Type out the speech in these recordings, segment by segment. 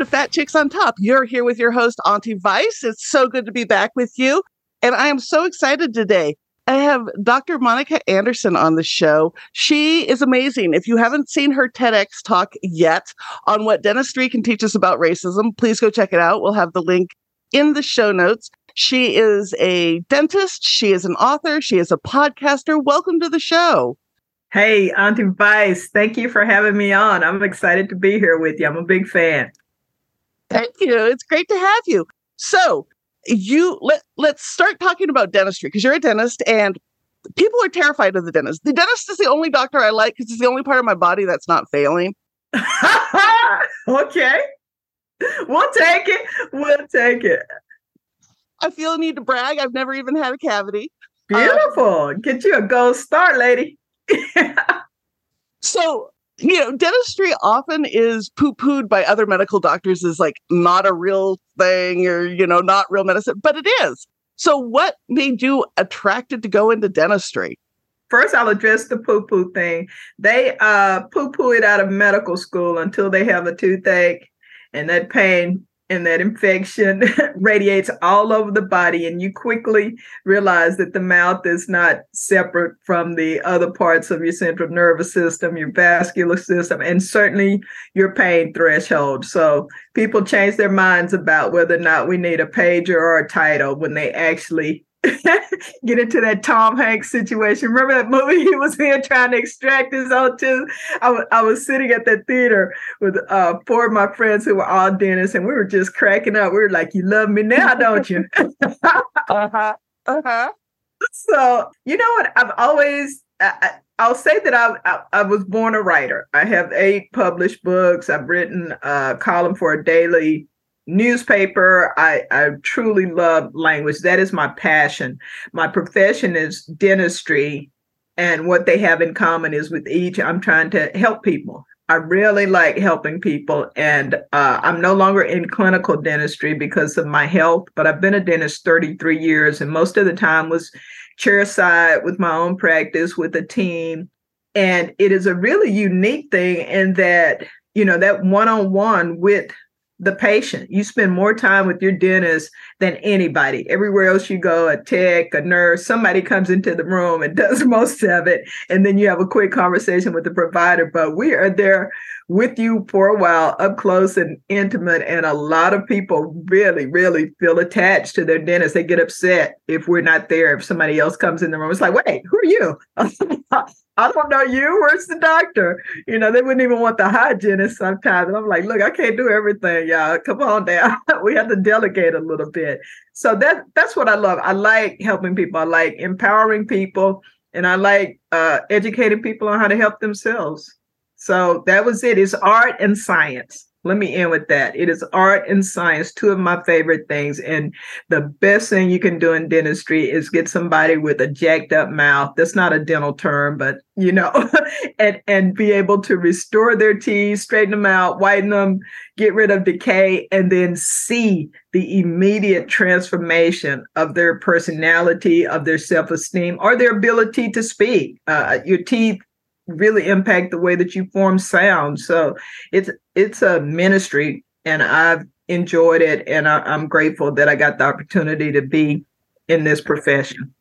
To Fat Chicks on Top. You're here with your host, Auntie Vice. It's so good to be back with you. And I am so excited today. I have Dr. Monica Anderson on the show. She is amazing. If you haven't seen her TEDx talk yet on what dentistry can teach us about racism, please go check it out. We'll have the link in the show notes. She is a dentist, she is an author, she is a podcaster. Welcome to the show. Hey, Auntie Vice, thank you for having me on. I'm excited to be here with you. I'm a big fan. Thank you. It's great to have you. So, you let let's start talking about dentistry because you're a dentist and people are terrified of the dentist. The dentist is the only doctor I like because it's the only part of my body that's not failing. okay. We'll take it. We'll take it. I feel a need to brag. I've never even had a cavity. Beautiful. Um, Get you a gold star, lady. so you know, dentistry often is poo pooed by other medical doctors as like not a real thing or, you know, not real medicine, but it is. So, what made you attracted to go into dentistry? First, I'll address the poo poo thing. They uh, poo poo it out of medical school until they have a toothache, and that pain and that infection radiates all over the body and you quickly realize that the mouth is not separate from the other parts of your central nervous system your vascular system and certainly your pain threshold. So people change their minds about whether or not we need a pager or a title when they actually get into that Tom Hanks situation. Remember that movie he was in trying to extract his own tooth? I, w- I was sitting at that theater with uh, four of my friends who were all dentists, and we were just cracking up. We were like, "You love me now, don't you?" uh huh. Uh huh. So you know what? I've always. I, I'll say that I, I, I was born a writer. I have eight published books. I've written a column for a daily newspaper. I, I truly love language. That is my passion. My profession is dentistry. And what they have in common is with each, I'm trying to help people. I really like helping people. And uh, I'm no longer in clinical dentistry because of my health, but I've been a dentist 33 years. And most of the time was chairside with my own practice with a team. And it is a really unique thing in that, you know, that one on one with the patient. You spend more time with your dentist than anybody. Everywhere else you go, a tech, a nurse, somebody comes into the room and does most of it. And then you have a quick conversation with the provider. But we are there with you for a while, up close and intimate. And a lot of people really, really feel attached to their dentist. They get upset if we're not there. If somebody else comes in the room, it's like, wait, who are you? I don't know you. Where's the doctor? You know, they wouldn't even want the hygienist sometimes. And I'm like, look, I can't do everything, y'all. Come on down. we have to delegate a little bit. So that that's what I love. I like helping people. I like empowering people, and I like uh, educating people on how to help themselves. So that was it. It's art and science. Let me end with that. It is art and science, two of my favorite things. And the best thing you can do in dentistry is get somebody with a jacked up mouth. That's not a dental term, but you know, and and be able to restore their teeth, straighten them out, whiten them, get rid of decay, and then see the immediate transformation of their personality, of their self-esteem, or their ability to speak. Uh, your teeth really impact the way that you form sound. So it's it's a ministry, and I've enjoyed it, and I, I'm grateful that I got the opportunity to be in this profession.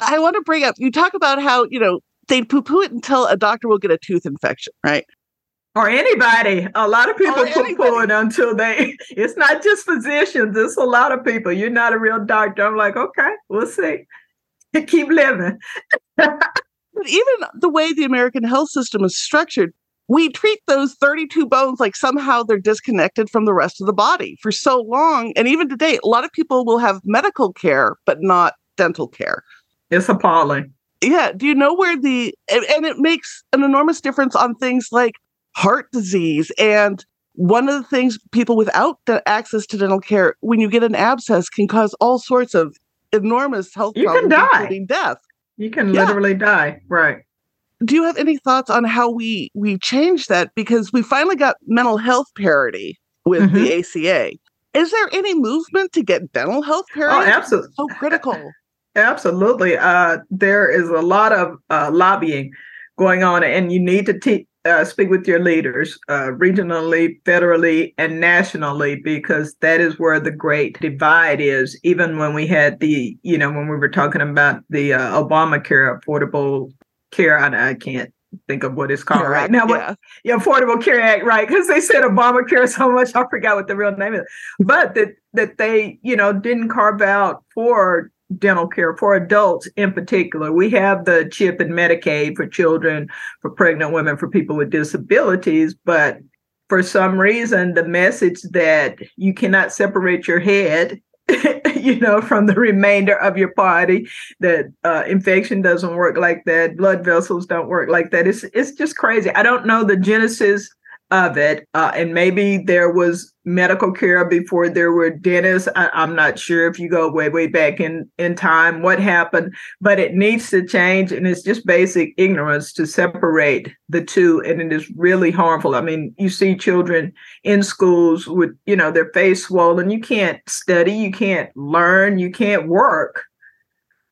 I want to bring up you talk about how you know they poo poo it until a doctor will get a tooth infection, right? or anybody. A lot of people poo poo it until they. It's not just physicians. It's a lot of people. You're not a real doctor. I'm like, okay, we'll see. Keep living. but even the way the American health system is structured, we treat those 32 bones like somehow they're disconnected from the rest of the body for so long. And even today, a lot of people will have medical care, but not dental care. It's appalling. Yeah. Do you know where the, and it makes an enormous difference on things like heart disease. And one of the things people without access to dental care, when you get an abscess, can cause all sorts of enormous health you problems, including death. You can yeah. literally die. Right. Do you have any thoughts on how we we change that? Because we finally got mental health parity with mm-hmm. the ACA. Is there any movement to get dental health oh, parity? Oh, absolutely. so critical. Absolutely. Uh, there is a lot of uh, lobbying going on, and you need to te- uh, speak with your leaders uh, regionally, federally, and nationally, because that is where the great divide is. Even when we had the, you know, when we were talking about the uh, Obamacare Affordable Care, I, I can't think of what it's called care right now. But yeah. yeah, Affordable Care Act, right? Because they said Obamacare so much, I forgot what the real name is. But that that they, you know, didn't carve out for dental care for adults in particular. We have the CHIP and Medicaid for children, for pregnant women, for people with disabilities, but for some reason, the message that you cannot separate your head you know, from the remainder of your body. That uh, infection doesn't work like that. Blood vessels don't work like that. It's it's just crazy. I don't know the genesis of it. Uh, and maybe there was medical care before there were dentists. I, am not sure if you go way, way back in, in time what happened, but it needs to change. And it's just basic ignorance to separate the two. And it is really harmful. I mean, you see children in schools with, you know, their face swollen. You can't study, you can't learn, you can't work.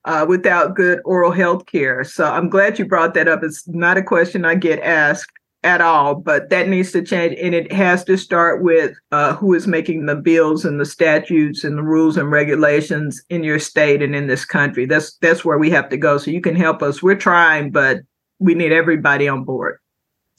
Uh, without good oral health care. So I'm glad you brought that up. It's not a question I get asked at all, but that needs to change. And it has to start with uh, who is making the bills and the statutes and the rules and regulations in your state and in this country. That's that's where we have to go. So you can help us. We're trying, but we need everybody on board.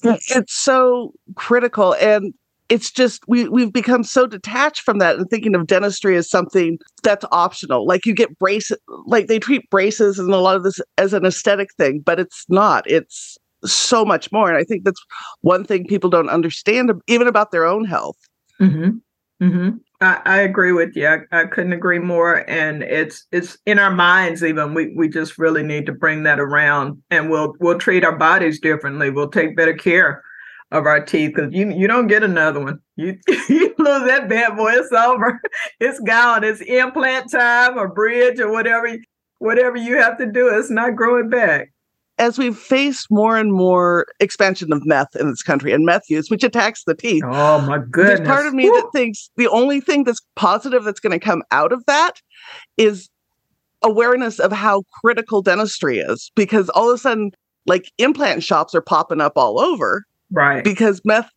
It's so critical. And it's just we we've become so detached from that and thinking of dentistry as something that's optional. Like you get braces, like they treat braces and a lot of this as an aesthetic thing, but it's not. It's so much more. And I think that's one thing people don't understand, even about their own health. Mm-hmm. Mm-hmm. I, I, agree with you. I, I, couldn't agree more. And it's it's in our minds even. We we just really need to bring that around, and we'll we'll treat our bodies differently. We'll take better care of our teeth because you you don't get another one. You you lose that bad boy, it's over. It's gone. It's implant time or bridge or whatever whatever you have to do. It's not growing back as we've faced more and more expansion of meth in this country and meth use, which attacks the teeth. Oh my goodness. There's part of me Woo. that thinks the only thing that's positive that's going to come out of that is awareness of how critical dentistry is because all of a sudden like implant shops are popping up all over. Right. Because meth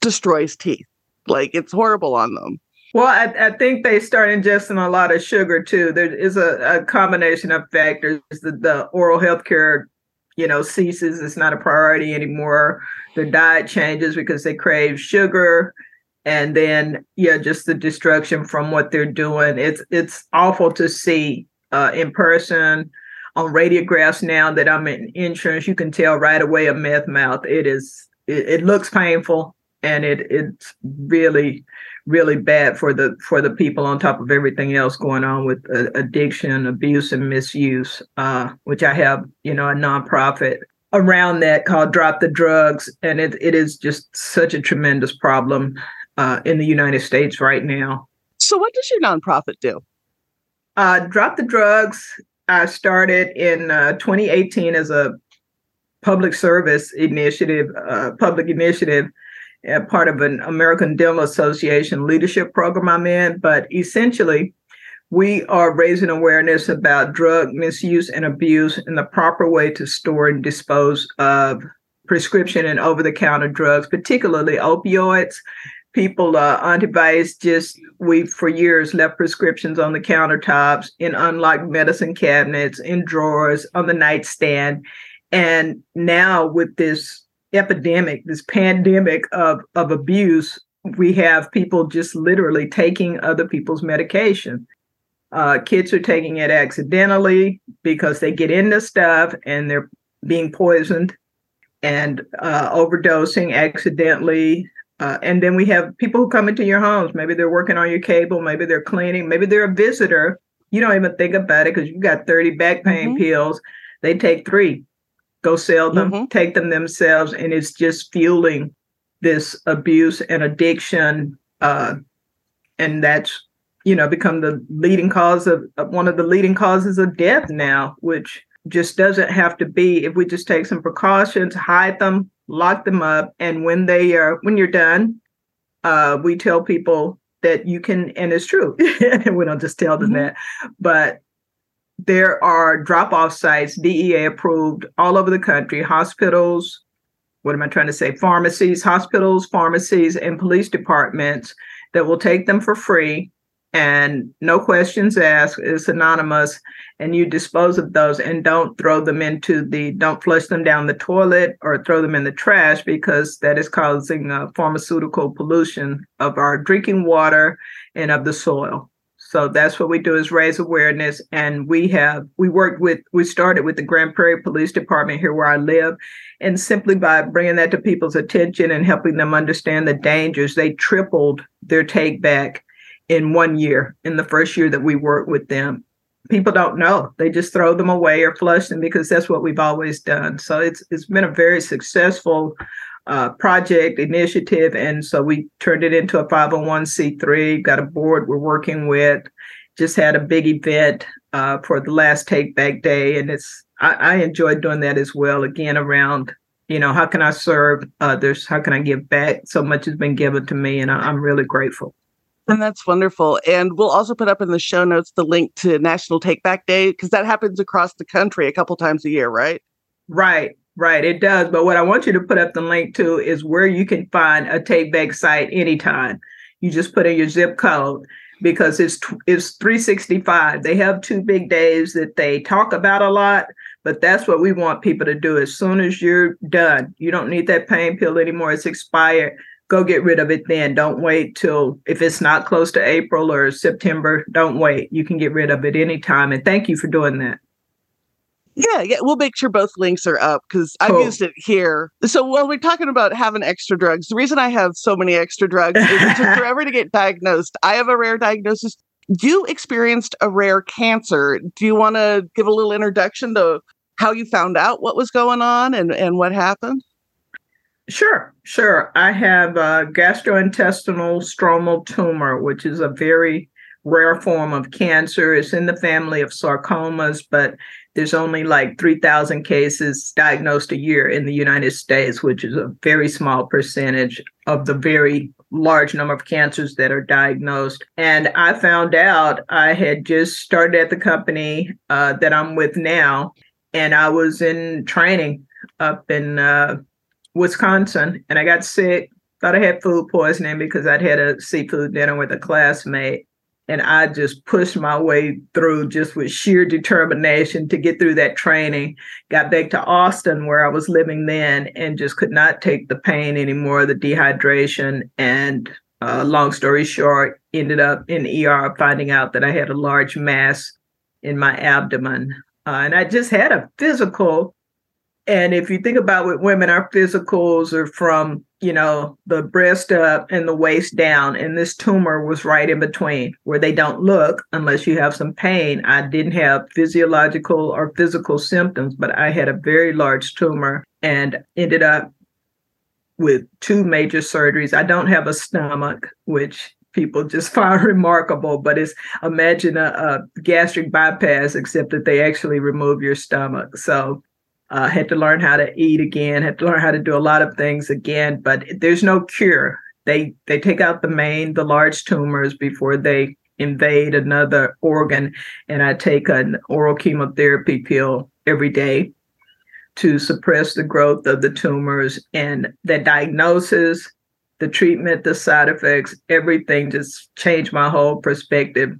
destroys teeth. Like it's horrible on them. Well, I, I, think they start ingesting a lot of sugar too. There is a, a combination of factors. The, the oral health care you know, ceases. It's not a priority anymore. Their diet changes because they crave sugar. And then, yeah, just the destruction from what they're doing. It's it's awful to see uh, in person on radiographs now that I'm in insurance. You can tell right away a meth mouth. It is it, it looks painful and it it's really really bad for the for the people on top of everything else going on with uh, addiction abuse and misuse uh, which i have you know a nonprofit around that called drop the drugs. And it, it is just such a tremendous problem uh, in the united states right now. So what does your nonprofit do? Uh, drop the drugs i started in uh, 2018 as a public service initiative uh, public initiative. uh, part of an American Dental Association leadership program I'm in. But essentially, we are raising awareness about drug misuse and abuse and the proper way to store and dispose of prescription and over the counter drugs, particularly opioids. People uh, on device just we for years left prescriptions on the countertops in unlocked medicine cabinets in drawers on the nightstand and now with this epidemic, this pandemic of, of abuse, we have people just literally taking other people's medication. Uh, kids are taking it accidentally because they get into stuff and they're being poisoned and uh, overdosing accidentally. Uh, and then we have people who come into your homes. Maybe they're working on your cable, maybe they're cleaning, maybe they're a visitor. You don't even think about it because you got 30 back pain mm-hmm. pills. They take three, go sell them, mm-hmm. take them themselves, and it's just fueling this abuse and addiction. Uh, and that's you know become the leading cause of, of one of the leading causes of death now, which just doesn't have to be if we just take some precautions, hide them, lock them up, and when they are when you're done, uh, we tell people that you can, and it's true. And we don't just tell them mm-hmm. that, but there are drop-off sites, DEA approved all over the country, hospitals. What am I trying to say? Pharmacies, hospitals, pharmacies, and police departments that will take them for free and no questions asked it's anonymous and you dispose of those and don't throw them into the don't flush them down the toilet or throw them in the trash because that is causing uh, pharmaceutical pollution of our drinking water and of the soil so that's what we do is raise awareness and we have we worked with we started with the grand prairie police department here where i live and simply by bringing that to people's attention and helping them understand the dangers they tripled their take back in one year, in the first year that we worked with them. People don't know. They just throw them away or flush them because that's what we've always done. So it's it's been a very successful uh, project initiative, and so we turned it into a 501c3. Got a board we're working with. Just had a big event uh, for the last Take Back Day, and it's I, I enjoyed doing that as well. Again, around you know how can I serve others? How can I give back? So much has been given to me, and I, I'm really grateful. And that's wonderful. And we'll also put up in the show notes the link to National Take Back Day because that happens across the country a couple times a year, right? Right, right. It does. But what I want you to put up the link to is where you can find a take back site anytime. You just put in your zip code because it's it's 365. They have two big days that they talk about a lot, but that's what we want people to do as soon as you're done. You don't need that pain pill anymore. It's expired go get rid of it then. Don't wait till if it's not close to April or September, don't wait. You can get rid of it anytime. And thank you for doing that. Yeah, yeah, we'll make sure both links are up because I've cool. used it here. So while we're talking about having extra drugs, the reason I have so many extra drugs is it took forever to get diagnosed. I have a rare diagnosis. You experienced a rare cancer. Do you want to give a little introduction to how you found out what was going on and, and what happened? Sure, sure. I have a gastrointestinal stromal tumor, which is a very rare form of cancer. It's in the family of sarcomas, but there's only like 3,000 cases diagnosed a year in the United States, which is a very small percentage of the very large number of cancers that are diagnosed. And I found out I had just started at the company uh, that I'm with now, and I was in training up in uh, Wisconsin, and I got sick. Thought I had food poisoning because I'd had a seafood dinner with a classmate. And I just pushed my way through just with sheer determination to get through that training. Got back to Austin where I was living then and just could not take the pain anymore, the dehydration. And uh, long story short, ended up in ER finding out that I had a large mass in my abdomen. Uh, and I just had a physical and if you think about with women, our physicals are from, you know, the breast up and the waist down. And this tumor was right in between where they don't look unless you have some pain. I didn't have physiological or physical symptoms, but I had a very large tumor and ended up with two major surgeries. I don't have a stomach, which people just find remarkable, but it's imagine a, a gastric bypass, except that they actually remove your stomach. So uh, had to learn how to eat again, had to learn how to do a lot of things again, but there's no cure. They they take out the main, the large tumors before they invade another organ, and I take an oral chemotherapy pill every day to suppress the growth of the tumors. And the diagnosis, the treatment, the side effects, everything just changed my whole perspective,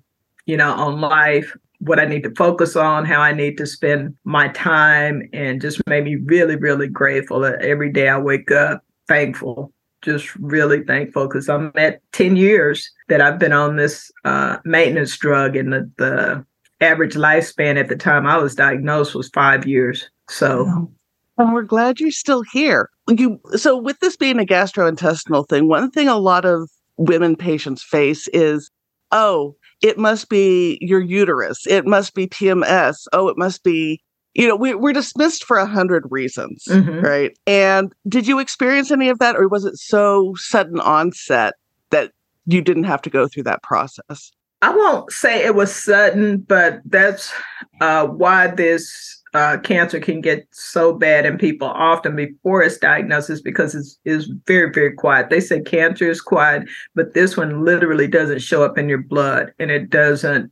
you know, on life what I need to focus on, how I need to spend my time, and just made me really, really grateful that every day I wake up thankful, just really thankful because I'm at 10 years that I've been on this uh, maintenance drug, and the, the average lifespan at the time I was diagnosed was five years. So, and we're glad you're still here. You so with this being a gastrointestinal thing, one thing a lot of women patients face is, oh, it must be your uterus. It must be PMS. Oh, it must be, you know, we, we're dismissed for a hundred reasons, mm-hmm. right? And did you experience any of that, or was it so sudden onset that you didn't have to go through that process? I won't say it was sudden, but that's uh, why this uh, cancer can get so bad in people often before its diagnosis because it's, it's very, very quiet. They say cancer is quiet, but this one literally doesn't show up in your blood and it doesn't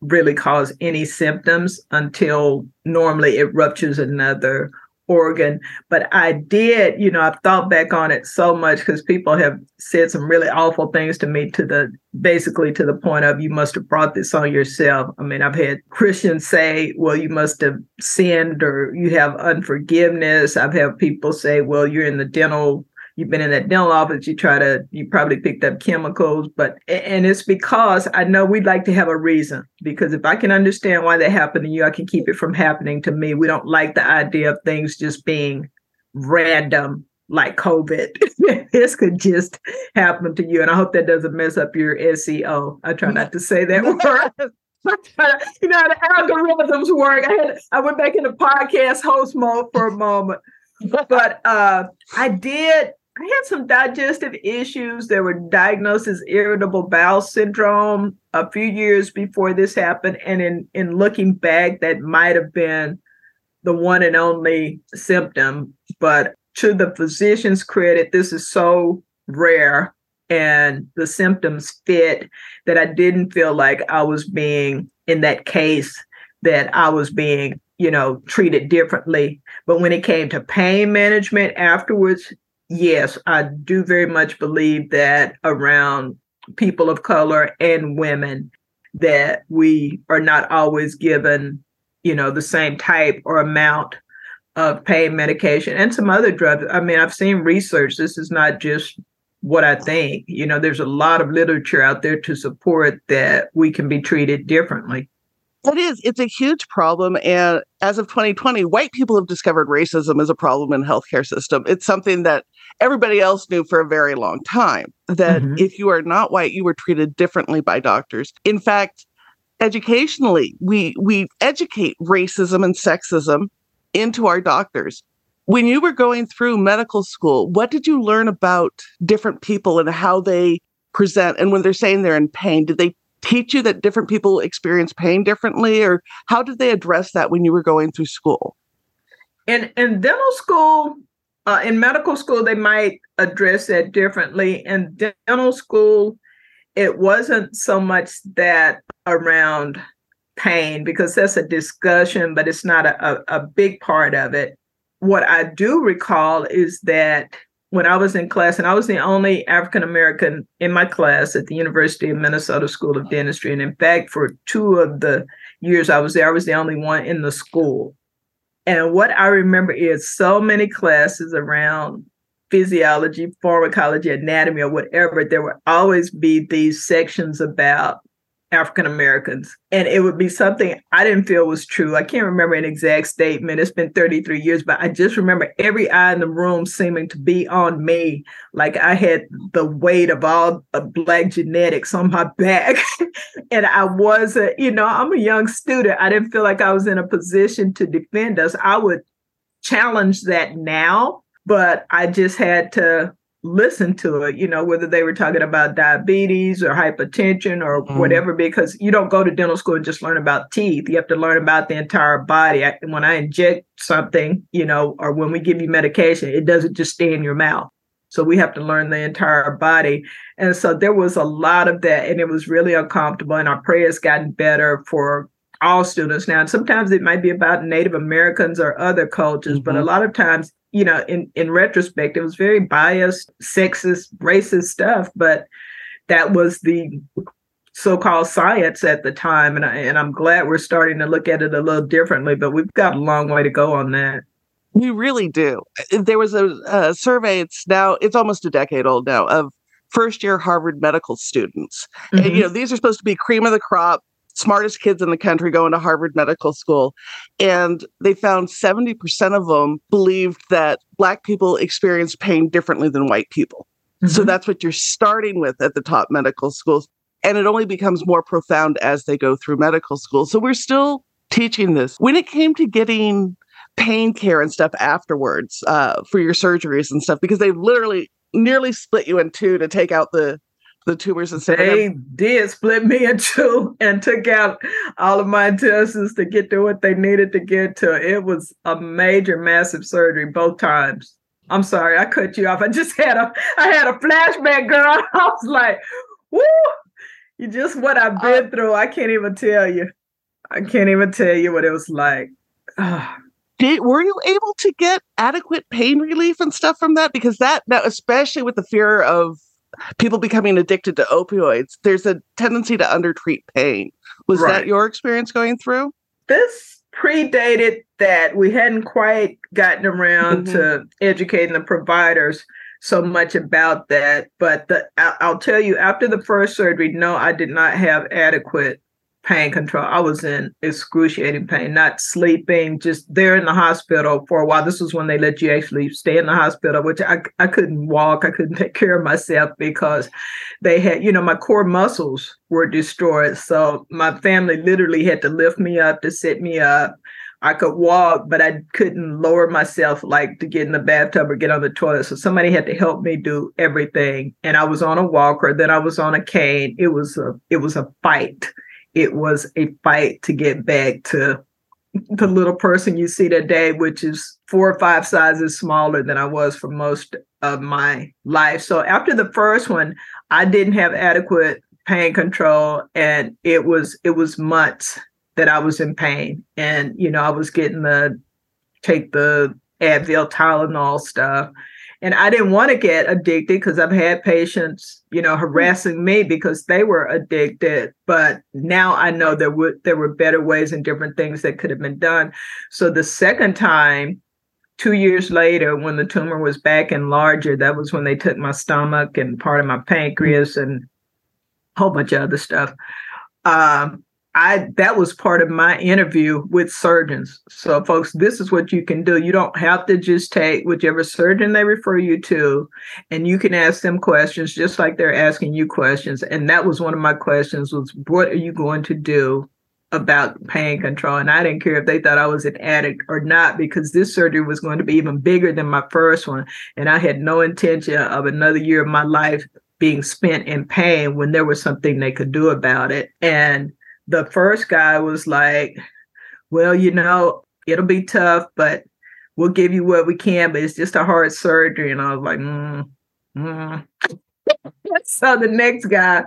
really cause any symptoms until normally it ruptures another organ. But I did, you know, I've thought back on it so much because people have said some really awful things to me to the basically to the point of you must have brought this on yourself. I mean, I've had Christians say, well, you must have sinned or you have unforgiveness. I've had people say, well, you're in the dental you've been in that dental office, you try to, you probably picked up chemicals, but, and it's because I know we'd like to have a reason. Because if I can understand why that happened to you, I can keep it from happening to me. We don't like the idea of things just being random like COVID. this could just happen to you. And I hope that doesn't mess up your SEO. I try not to say that word. you know how the algorithms work. I had I went back into podcast host mode for a moment. But uh I did I had some digestive issues. They were diagnosed as irritable bowel syndrome a few years before this happened. And in, in looking back, that might have been the one and only symptom. But to the physician's credit, this is so rare and the symptoms fit that I didn't feel like I was being, in that case, that I was being, you know, treated differently. But when it came to pain management afterwards, yes, I do very much believe that around people of color and women that we are not always given, you know, the same type or amount of pain medication and some other drugs. I mean, I've seen research. This is not just what I think. You know, there's a lot of literature out there to support that we can be treated differently. It is. It's a huge problem. And as of 2020, white people have discovered racism as a problem in healthcare system. It's something that everybody else knew for a very long time that mm-hmm. if you are not white, you were treated differently by doctors. In fact, educationally, we we educate racism and sexism into our doctors. When you were going through medical school, what did you learn about different people and how they present? And when they're saying they're in pain, did they teach you that different people experience pain differently, or how did they address that when you were going through school? In in dental school, uh, in medical school, they might address that differently. In dental school, it wasn't so much that around pain because that's a discussion, but it's not a, a, a big part of it. What I do recall is that when I was in class, and I was the only African American in my class at the University of Minnesota School of Dentistry. And in fact, for two of the years I was there, I was the only one in the school. And what I remember is so many classes around physiology, pharmacology, anatomy, or whatever, there would always be these sections about African Americans. And it would be something I didn't feel was true. I can't remember an exact statement. It's been 33 years, but I just remember every eye in the room seeming to be on me. Like I had the weight of all of Black genetics on my back. and I wasn't, you know, I'm a young student. I didn't feel like I was in a position to defend us. I would challenge that now, but I just had to listen to it, you know, whether they were talking about diabetes or hypertension or mm. whatever, because you don't go to dental school and just learn about teeth. You have to learn about the entire body. I, when I inject something, you know, or when we give you medication, it doesn't just stay in your mouth. So we have to learn the entire body. And so there was a lot of that, and it was really uncomfortable. And our prayer has gotten better for all students now. And sometimes it might be about Native Americans or other cultures, mm-hmm. but a mm-hmm. lot of times you know, in, in retrospect, it was very biased, sexist, racist stuff, but that was the so-called science at the time, and I, and I'm glad we're starting to look at it a little differently. But we've got a long way to go on that. We really do. There was a, a survey. It's now it's almost a decade old now of first year Harvard medical students. Mm-hmm. And, you know, these are supposed to be cream of the crop, smartest kids in the country going to Harvard Medical School. And they found 70% of them believed that Black people experience pain differently than white people. Mm-hmm. So that's what you're starting with at the top medical schools. And it only becomes more profound as they go through medical school. So we're still teaching this. When it came to getting pain care and stuff afterwards uh, for your surgeries and stuff, because they literally nearly split you in two to take out the the tumors and stuff. They did split me in two and took out all of my intestines to get to what they needed to get to. It was a major, massive surgery both times. I'm sorry, I cut you off. I just had a I had a flashback, girl. I was like, woo, you just what I've uh, been through. I can't even tell you. I can't even tell you what it was like. Did were you able to get adequate pain relief and stuff from that? Because that, that especially with the fear of people becoming addicted to opioids, there's a tendency to undertreat pain. Was right. that your experience going through? This predated that. We hadn't quite gotten around mm-hmm. to educating the providers so much about that. But the, I'll tell you, after the first surgery, no, I did not have adequate pain control. I was in excruciating pain, not sleeping, just there in the hospital for a while. This was when they let you actually stay in the hospital, which I, I couldn't walk. I couldn't take care of myself because they had, you know, my core muscles were destroyed. So my family literally had to lift me up to sit me up. I could walk, but I couldn't lower myself like to get in the bathtub or get on the toilet. So somebody had to help me do everything. And I was on a walker, then I was on a cane. It was a it was a fight it was a fight to get back to the little person you see today, which is four or five sizes smaller than I was for most of my life. So after the first one, I didn't have adequate pain control and it was it was months that I was in pain. And you know, I was getting the take the Advil Tylenol stuff and I didn't want to get addicted because I've had patients, you know, harassing me because they were addicted. But now I know there were there were better ways and different things that could have been done. So the second time, two years later, when the tumor was back and larger, that was when they took my stomach and part of my pancreas and a whole bunch of other stuff. Um, I that was part of my interview with surgeons. So folks, this is what you can do. You don't have to just take whichever surgeon they refer you to and you can ask them questions just like they're asking you questions. And that was one of my questions was what are you going to do about pain control? And I didn't care if they thought I was an addict or not because this surgery was going to be even bigger than my first one and I had no intention of another year of my life being spent in pain when there was something they could do about it. And the first guy was like, well, you know, it'll be tough, but we'll give you what we can, but it's just a hard surgery. And I was like, mm, mm. so the next guy,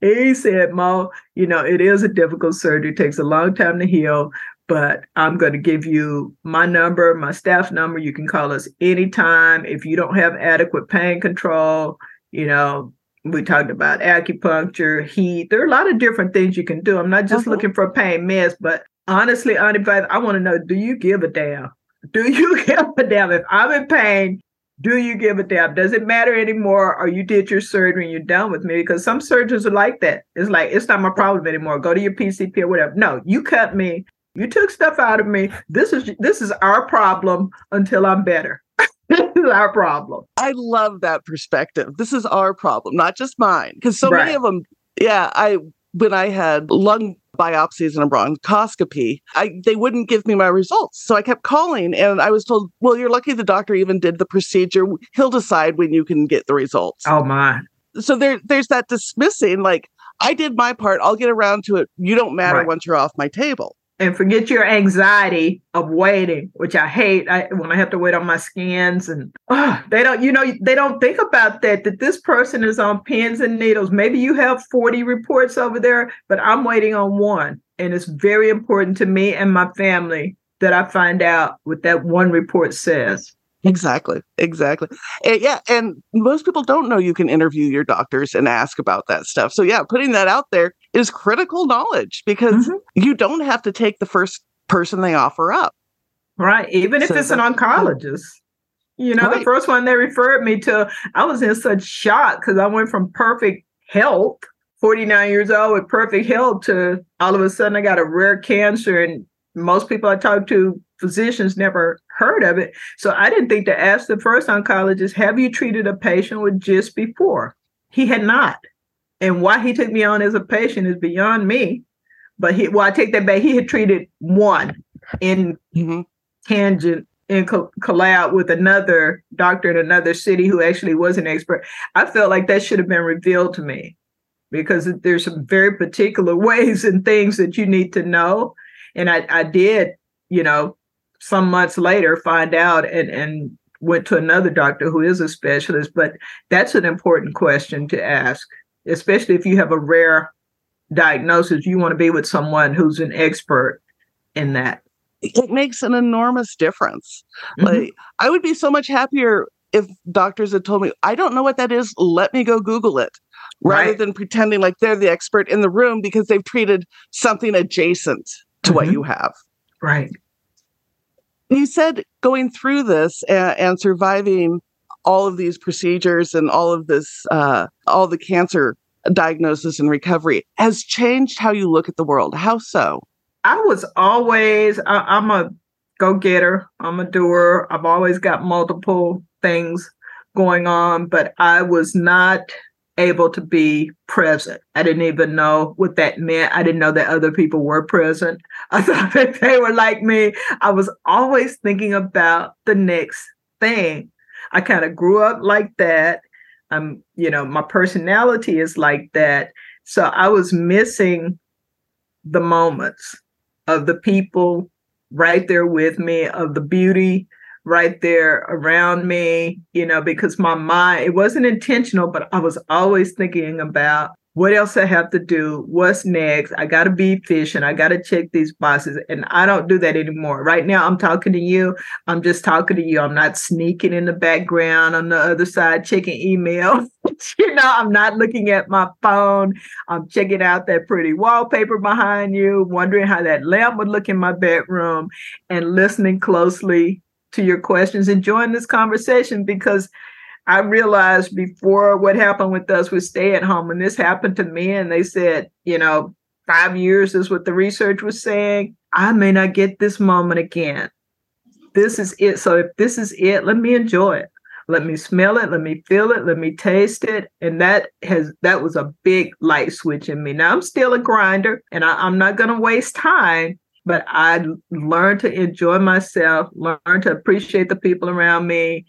he said, Mo, you know, it is a difficult surgery, it takes a long time to heal, but I'm going to give you my number, my staff number. You can call us anytime. If you don't have adequate pain control, you know, we talked about acupuncture, heat. There are a lot of different things you can do. I'm not just uh-huh. looking for pain meds, but honestly, Auntie Vice, I want to know do you give a damn? Do you give a damn? If I'm in pain, do you give a damn? Does it matter anymore? Or you did your surgery and you're done with me? Because some surgeons are like that. It's like, it's not my problem anymore. Go to your PCP or whatever. No, you cut me. You took stuff out of me. This is this is our problem until I'm better. this is our problem. I love that perspective. This is our problem, not just mine. Because so right. many of them, yeah, I when I had lung biopsies and a bronchoscopy, I they wouldn't give me my results. So I kept calling and I was told, well, you're lucky the doctor even did the procedure. He'll decide when you can get the results. Oh my. So there there's that dismissing, like, I did my part, I'll get around to it. You don't matter right. once you're off my table and forget your anxiety of waiting, which I hate. I, when I have to wait on my scans, and oh, they don't, you know, they don't think about that. That this person is on pins and needles. Maybe you have forty reports over there, but I'm waiting on one, and it's very important to me and my family that I find out what that one report says. Exactly. Exactly. And yeah. And most people don't know you can interview your doctors and ask about that stuff. So, yeah, putting that out there is critical knowledge because mm-hmm. you don't have to take the first person they offer up. Right. Even if so it's an oncologist. You know, right. the first one they referred me to, I was in such shock because I went from perfect health, 49 years old with perfect health, to all of a sudden I got a rare cancer. And most people I talked to, physicians, never heard of it. So I didn't think to ask the first oncologist, Have you treated a patient with GIST before? He had not. And why he took me on as a patient is beyond me. But he, well, I take that back. He had treated one in mm-hmm. tangent in co- collab with another doctor in another city who actually was an expert. I felt like that should have been revealed to me because there's some very particular ways and things that you need to know. And I, I did, you know, some months later find out and, and went to another doctor who is a specialist. But that's an important question to ask, especially if you have a rare diagnosis. You want to be with someone who's an expert in that it makes an enormous difference. Mm-hmm. Like I would be so much happier if doctors had told me, I don't know what that is, let me go Google it. Rather right. than pretending like they're the expert in the room because they've treated something adjacent to mm-hmm. what you have. Right. You said going through this and, and surviving all of these procedures and all of this, uh, all the cancer diagnosis and recovery has changed how you look at the world. How so? I was always, I, am a go getter, I'm a doer. I've always got multiple things going on, but I was not able to be present. I didn't even know what that meant. I didn't know that other people were present. I thought that they were like me. I was always thinking about the next thing. I kind of grew up like that. I'm, you know, my personality is like that. So I was missing the moments of the people right there with me, of the beauty right there around me, you know, because my mind, it wasn't intentional, but I was always thinking about what else I have to do? What's next? I got to be efficient. I got to check these boxes. And I don't do that anymore. Right now, I'm talking to you. I'm just talking to you. I'm not sneaking in the background on the other side, checking email. you know, I'm not looking at my phone. I'm checking out that pretty wallpaper behind you, wondering how that lamp would look in my bedroom, and listening closely to your questions, and enjoying this conversation because I realized before what happened with us with stay at home, and this happened to me, and they said, you know, five years is what the research was saying, I may not get this moment again. This is it. So if this is it, let me enjoy it. Let me smell it. Let me feel it. Let me taste it. And that has that was a big light switch in me. Now I'm still a grinder, and I, I'm not going to waste time but I learned to enjoy myself, learn to appreciate the people around me,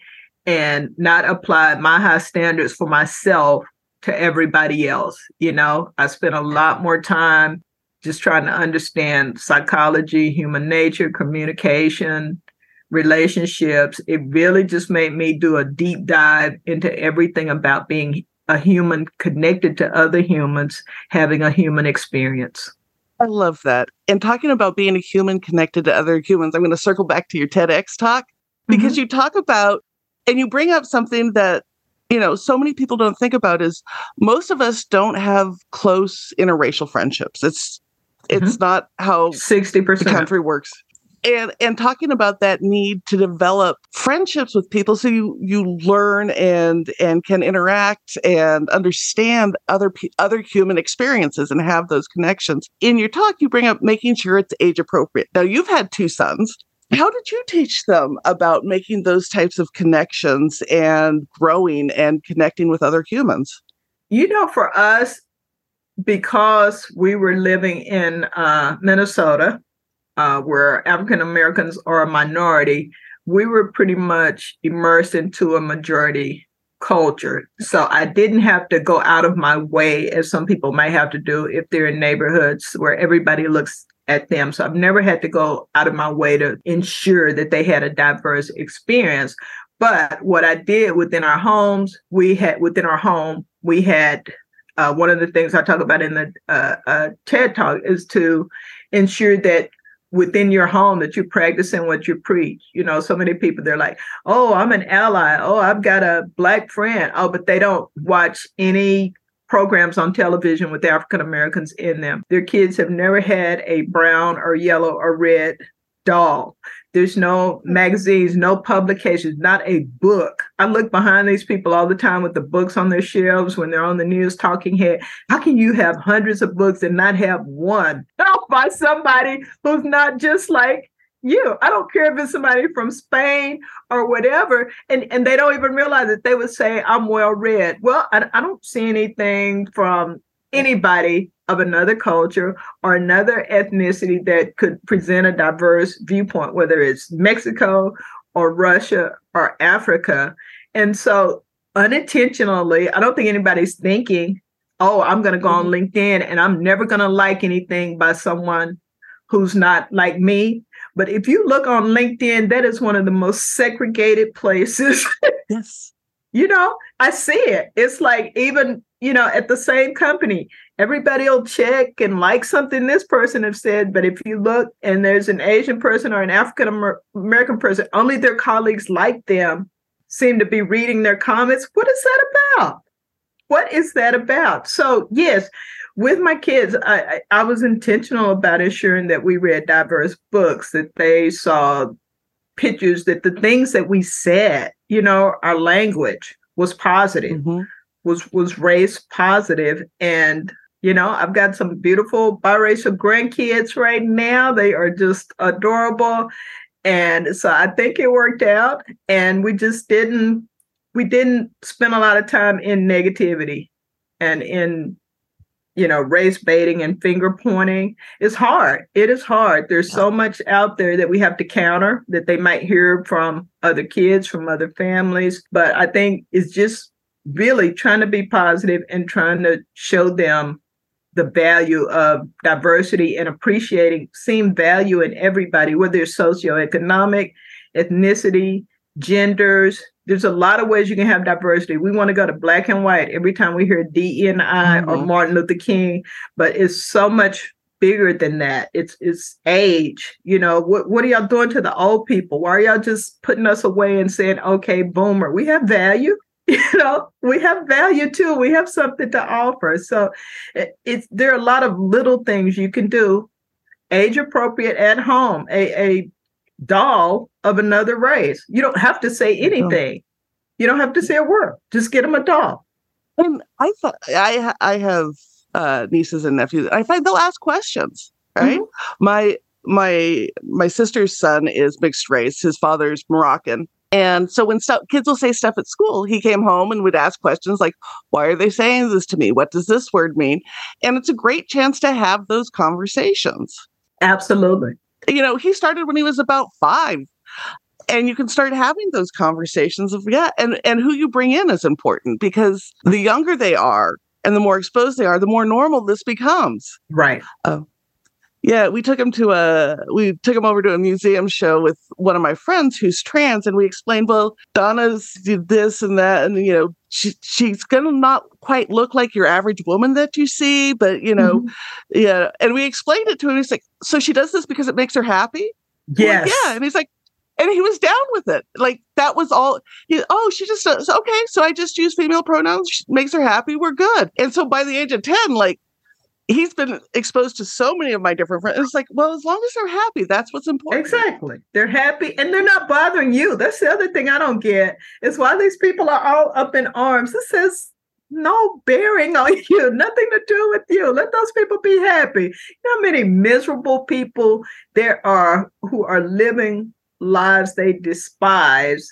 and not apply my high standards for myself to everybody else. You know, I spent a lot more time just trying to understand psychology, human nature, communication, relationships. It really just made me do a deep dive into everything about being a human connected to other humans, having a human experience. I love that. And talking about being a human connected to other humans, I'm going to circle back to your TEDx talk because mm-hmm. you talk about and you bring up something that you know so many people don't think about is most of us don't have close interracial friendships. It's mm-hmm. it's not how 60% the country works. And and talking about that need to develop friendships with people so you you learn and and can interact and understand other other human experiences and have those connections. In your talk you bring up making sure it's age appropriate. Now you've had two sons how did you teach them about making those types of connections and growing and connecting with other humans? You know, for us, because we were living in uh, Minnesota, uh, where African Americans are a minority, we were pretty much immersed into a majority culture. So I didn't have to go out of my way, as some people might have to do if they're in neighborhoods where everybody looks at them. So I've never had to go out of my way to ensure that they had a diverse experience. But what I did within our homes, we had within our home, we had uh, one of the things I talk about in the uh, uh, TED Talk is to ensure that within your home that you're practicing what you preach. You know, so many people they're like, "Oh, I'm an ally. Oh, I've got a black friend." Oh, but they don't watch any programs on television with African Americans in them. Their kids have never had a brown or yellow or red doll. There's no magazines, no publications, not a book. I look behind these people all the time with the books on their shelves when they're on the news talking head. How can you have hundreds of books and not have one by somebody who's not just like you? I don't care if it's somebody from Spain or whatever, and, and they don't even realize it. They would say, I'm well read. Well, I, I don't see anything from anybody of another culture or another ethnicity that could present a diverse viewpoint, whether it's Mexico or Russia or Africa. And so unintentionally, I don't think anybody's thinking, oh, I'm going to go on mm-hmm. LinkedIn and I'm never going to like anything by someone who's not like me. But if you look on LinkedIn, that is one of the most segregated places. yes. you know, I see it. It's like even you know, at the same company, everybody will check and like something this person have said. But if you look and there's an Asian person or an African American person, only their colleagues like them seem to be reading their comments. What is that about? What is that about? So, yes, with my kids, I, I, was intentional about ensuring that we read diverse books, that they saw pictures, that the things that we said, you know, our language was positive. Mm-hmm was was race positive. And you know i've got some beautiful biracial grandkids right now. They are just adorable. And so i think it worked out. And we just didn't we didn't spend a lot of time in negativity and in you know race baiting and finger pointing. It's hard. It is hard. There's so much out there that we have to counter that they might hear from other kids from other families. But i think it's just really trying to be positive and trying to show them the value of diversity and appreciating seeing value in everybody, whether it's socioeconomic, ethnicity, genders. There's a lot of ways you can have diversity. We want to go to black and white every time we hear DEI mm-hmm. or Martin Luther King, but it's so much bigger than that. It's it's age. You know, what what are y'all doing to the old people? Why are y'all just putting us away and saying, okay, boomer? We have value. you know we have value too. We have something to offer. So it, it's there are a lot of little things you can do age appropriate at home a, a doll of another race. You don't have to say anything. You don't have to say a word. Just get them a doll. And i thought i i have uh nieces and nephews. I find they'll ask questions right? Mm-hmm. my my my sister's son is mixed race. His father's moroccan and so when stuff, kids will say stuff at school, he came home and would ask questions like, why are they saying this to me? What does this word mean? And it's a great chance to have those conversations. Absolutely. You know, he started when he was about five. And you can start having those conversations of, yeah, and, and who you bring in is important because the younger they are and the more exposed they are, the more normal this becomes. Right. Uh, yeah, we took him to a we took him over to a museum show with one of my friends who's trans, and we explained, well, Donna's did this and that, and you know, she she's gonna not quite look like your average woman that you see, but you know, mm-hmm. yeah. And we explained it to him. He's like, so she does this because it makes her happy. Yes. Like, yeah, and he's like, and he was down with it. Like that was all. He, oh, she just does. Okay, so I just use female pronouns. She makes her happy. We're good. And so by the age of ten, like he's been exposed to so many of my different friends. It's like, well, as long as they're happy, that's what's important. Exactly. They're happy and they're not bothering you. That's the other thing I don't get is why these people are all up in arms. This says no bearing on you, nothing to do with you. Let those people be happy. You know how many miserable people there are who are living lives they despise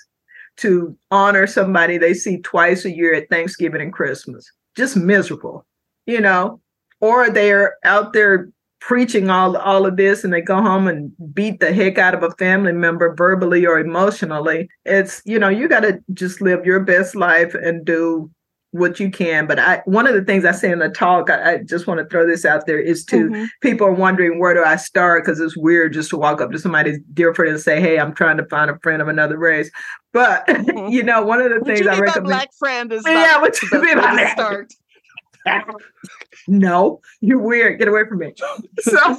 to honor somebody they see twice a year at Thanksgiving and Christmas. Just miserable, you know or they're out there preaching all all of this and they go home and beat the heck out of a family member verbally or emotionally it's you know you got to just live your best life and do what you can but i one of the things i say in the talk i, I just want to throw this out there is to mm-hmm. people are wondering where do i start because it's weird just to walk up to somebody's dear friend and say hey i'm trying to find a friend of another race but mm-hmm. you know one of the things i recommend black friend is yeah what you mean by start no, you're weird. Get away from me. so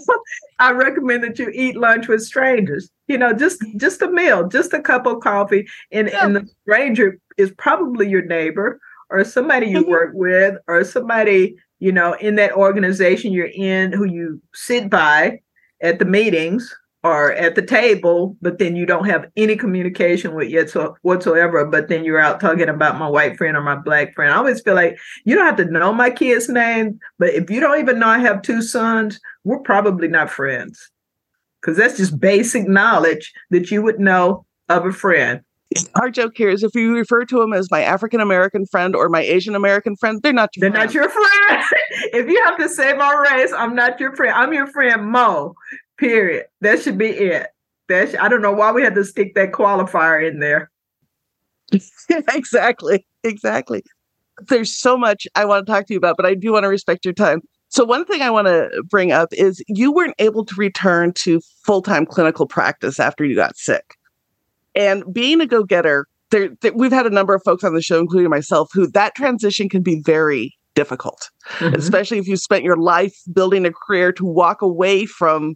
I recommend that you eat lunch with strangers. You know, just just a meal, just a cup of coffee, and, yeah. and the stranger is probably your neighbor or somebody you mm-hmm. work with or somebody you know in that organization you're in who you sit by at the meetings or at the table, but then you don't have any communication with yet so whatsoever. But then you're out talking about my white friend or my black friend. I always feel like you don't have to know my kid's name, but if you don't even know I have two sons, we're probably not friends. Because that's just basic knowledge that you would know of a friend. Our joke here is if you refer to them as my African American friend or my Asian American friend, they're not your they're friend. not your friend. if you have to say my race, I'm not your friend. I'm your friend Mo. Period. That should be it. That I don't know why we had to stick that qualifier in there. exactly. Exactly. There's so much I want to talk to you about, but I do want to respect your time. So one thing I want to bring up is you weren't able to return to full-time clinical practice after you got sick. And being a go-getter, there, there, we've had a number of folks on the show, including myself, who that transition can be very difficult, mm-hmm. especially if you spent your life building a career to walk away from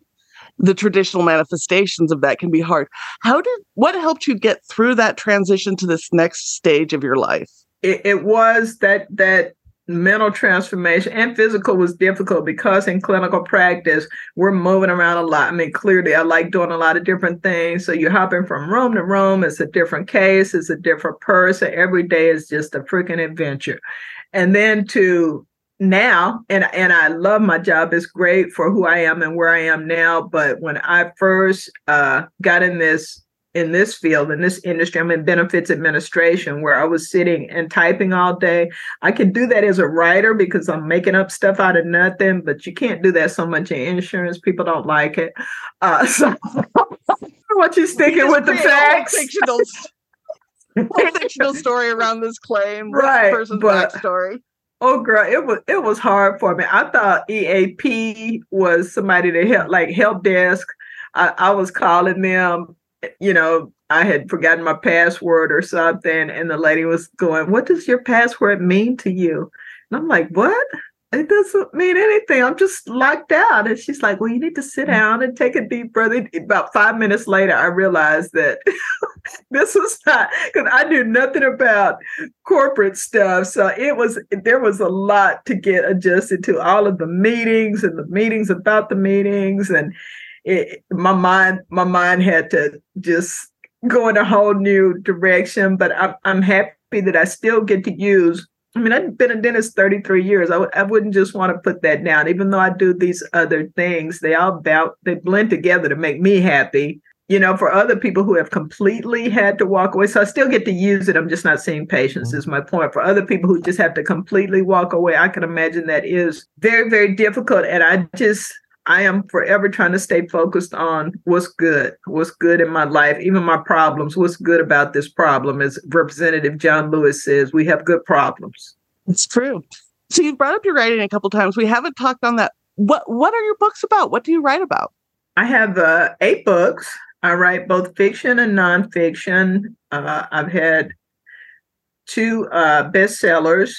the traditional manifestations of that can be hard. How did what helped you get through that transition to this next stage of your life? It, it was that that mental transformation and physical was difficult because in clinical practice we're moving around a lot. I mean clearly i like doing a lot of different things. So you're hopping from room to room. It's a different case. It's a different person. Every day is just a freaking adventure. And then to now and and I love my job it's great for who I am and where I am now but when I first uh, got in this in this field in this industry I'm in benefits administration where I was sitting and typing all day. I can do that as a writer because I'm making up stuff out of nothing but you can't do that so much in insurance people don't like it. Uh, so what you sticking with the facts. fictional, fictional story around this claim right person's but, backstory Oh girl, it was it was hard for me. I thought EAP was somebody to help like help desk. I, I was calling them, you know, I had forgotten my password or something, and the lady was going, What does your password mean to you? And I'm like, What? it doesn't mean anything. I'm just locked out. And she's like, Well, you need to sit mm. down and take a deep breath. About five minutes later, I realized that this was not because I knew nothing about corporate stuff. So it was, there was a lot to get adjusted to all of the meetings and the meetings about the meetings. And it, my mind, my mind had to just go in a whole new direction. But I'm, I'm happy that I still get to use I mean, I've been a dentist 33 years. I w- I wouldn't just want to put that down. Even though I do these other things, they all about they blend together to make me happy. You know, for other people who have completely had to walk away. So I still get to use it. I'm just not seeing patients, mm-hmm. is my point. For other people who just have to completely walk away, I can imagine that is very, very difficult. And I just I am forever trying to stay focused on what's good, what's good in my life, even my problems. What's good about this problem? As Representative John Lewis says, we have good problems. It's true. So you brought up your writing a couple times. We haven't talked on that. What What are your books about? What do you write about? I have uh, eight books. I write both fiction and nonfiction. Uh, I've had two uh, bestsellers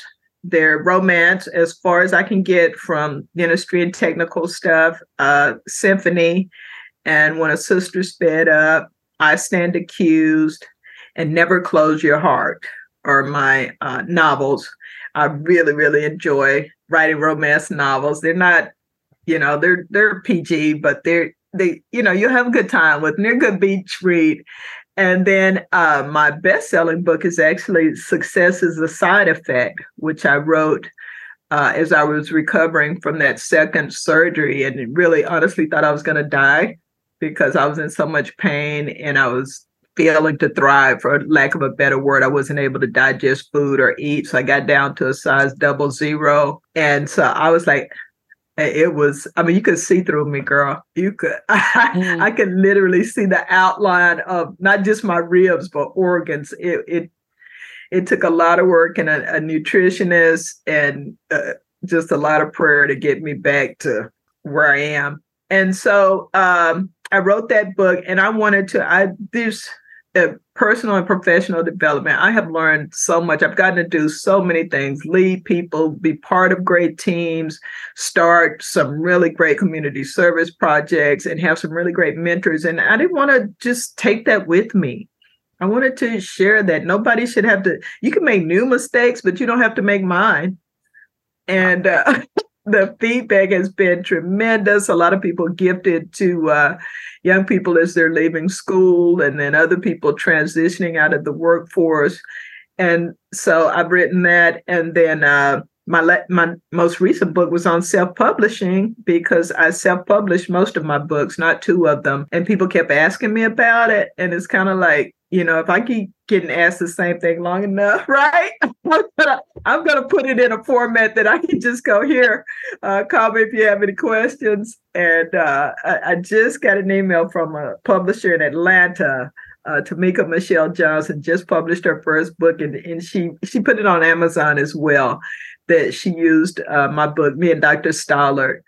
their romance as far as I can get from dentistry and technical stuff, uh, symphony, and when a sister sped up, I stand accused, and never close your heart are my uh, novels. I really, really enjoy writing romance novels. They're not, you know, they're they're PG, but they're they, you know, you'll have a good time with. They're good beach read. And then uh, my best selling book is actually Success is a Side Effect, which I wrote uh, as I was recovering from that second surgery and really honestly thought I was going to die because I was in so much pain and I was failing to thrive, for lack of a better word. I wasn't able to digest food or eat. So I got down to a size double zero. And so I was like, it was i mean you could see through me girl. You could mm. I, could literally see the outline of not just my ribs but organs. It it it took a lot of work and a, a nutritionist and uh, just a lot of prayer to get me back to where i am. And so um, i wrote that book and i wanted to i there's personal and professional development, I have learned so much. I've gotten to do so many things lead people, be part of great teams, start some really great community service projects, and have some really great mentors. And I didn't want to just take that with me. I wanted to share that nobody should have to. You can make new mistakes, but you don't have to make mine. And uh, the feedback has been tremendous. A lot of people gifted to uh, young people as they're leaving school, and then other people transitioning out of the workforce. And so I've written that, and then uh, my le- my most recent book was on self-publishing because I self-published most of my books, not two of them, and people kept asking me about it, and it's kind of like you know, if I keep getting asked the same thing long enough, right? I'm going to put it in a format that I can just go here. Uh, call me if you have any questions. And uh, I, I, just got an email from a publisher in Atlanta. Uh, Tamika Michelle Johnson just published her first book, and, and she she put it on Amazon as well. That she used uh, my book, me and Dr. Stollard,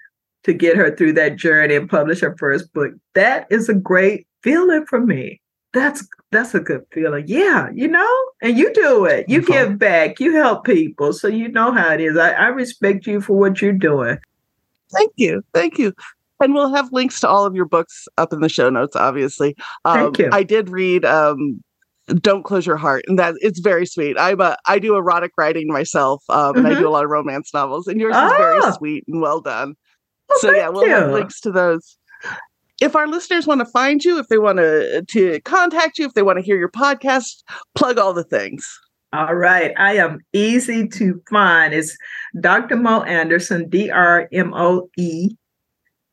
to get her through that journey and publish her first book. That is a great feeling for me that's that's a good feeling. Yeah, you know, and you do it. You mm-hmm. give back. You help people, so you know how it is. I, I respect you for what you're doing. Thank you, thank you. And we'll have links to all of your books up in the show notes. Obviously, um, thank you. I did read um, "Don't Close Your Heart," and that it's very sweet. I'm a I do erotic writing myself, um, mm-hmm. and I do mm-hmm. a lot of romance novels, and yours is very ah! sweet and well done. Well, so yeah, we'll you. have links to those if our listeners want to find you, if they want to uh, to contact you, if they want to hear your podcast, plug all the things. All right. I am easy to find. It's Dr. Mo Anderson, D R M O E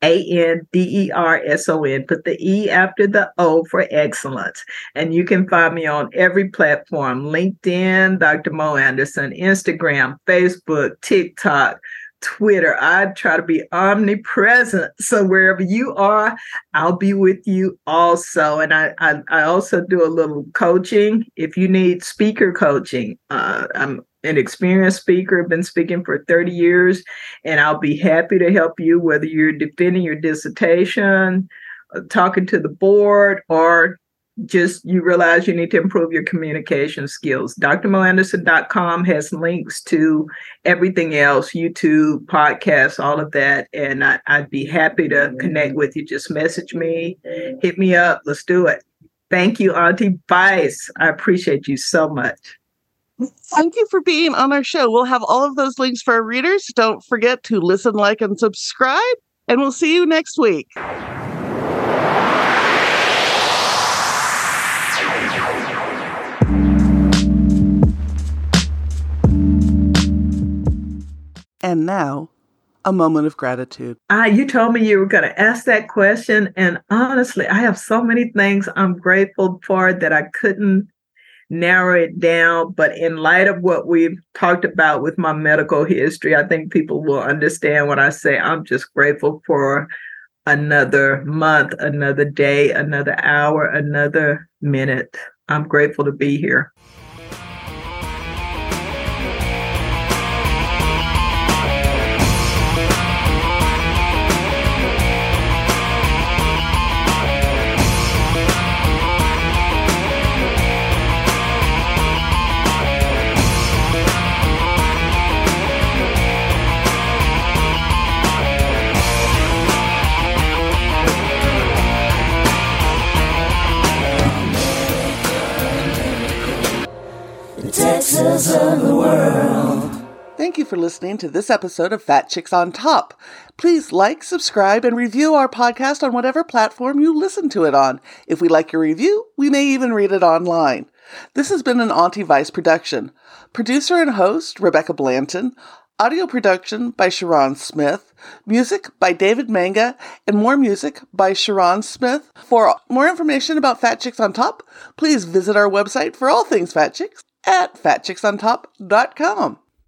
A N D E R S O N. Put the E after the O for excellence. And you can find me on every platform LinkedIn, Dr. Mo Anderson, Instagram, Facebook, TikTok, Twitter. I try to be omnipresent. So wherever you are, I'll be with you also. And I, I, I also do a little coaching. If you need speaker coaching, uh, I'm an experienced speaker, I've been speaking for 30 years, and I'll be happy to help you whether you're defending your dissertation, uh, talking to the board, or just you realize you need to improve your communication skills. DrMoAnderson.com has links to everything else, YouTube, podcasts, all of that. And I, would be happy to connect with you. Just message me, hit me up. Let's do it. Thank you, Auntie Vice. I appreciate you so much. Thank you for being on our show. We'll have all of those links for our readers. Don't forget to listen, like, and subscribe. And we'll see you next week. And now, a moment of gratitude. Ah, you told me you were going to ask that question. And honestly, I have so many things I'm grateful for that I couldn't narrow it down. But in light of what we've talked about with my medical history, I think people will understand when I say I'm just grateful for another month, another day, another hour, another minute. I'm grateful to be here. Of the world. Thank you for listening to this episode of Fat Chicks on Top. Please like, subscribe, and review our podcast on whatever platform you listen to it on. If we like your review, we may even read it online. This has been an Auntie Vice production. Producer and host, Rebecca Blanton. Audio production by Sharon Smith. Music by David Manga. And more music by Sharon Smith. For more information about Fat Chicks on Top, please visit our website for all things Fat Chicks at fatchicksontop.com.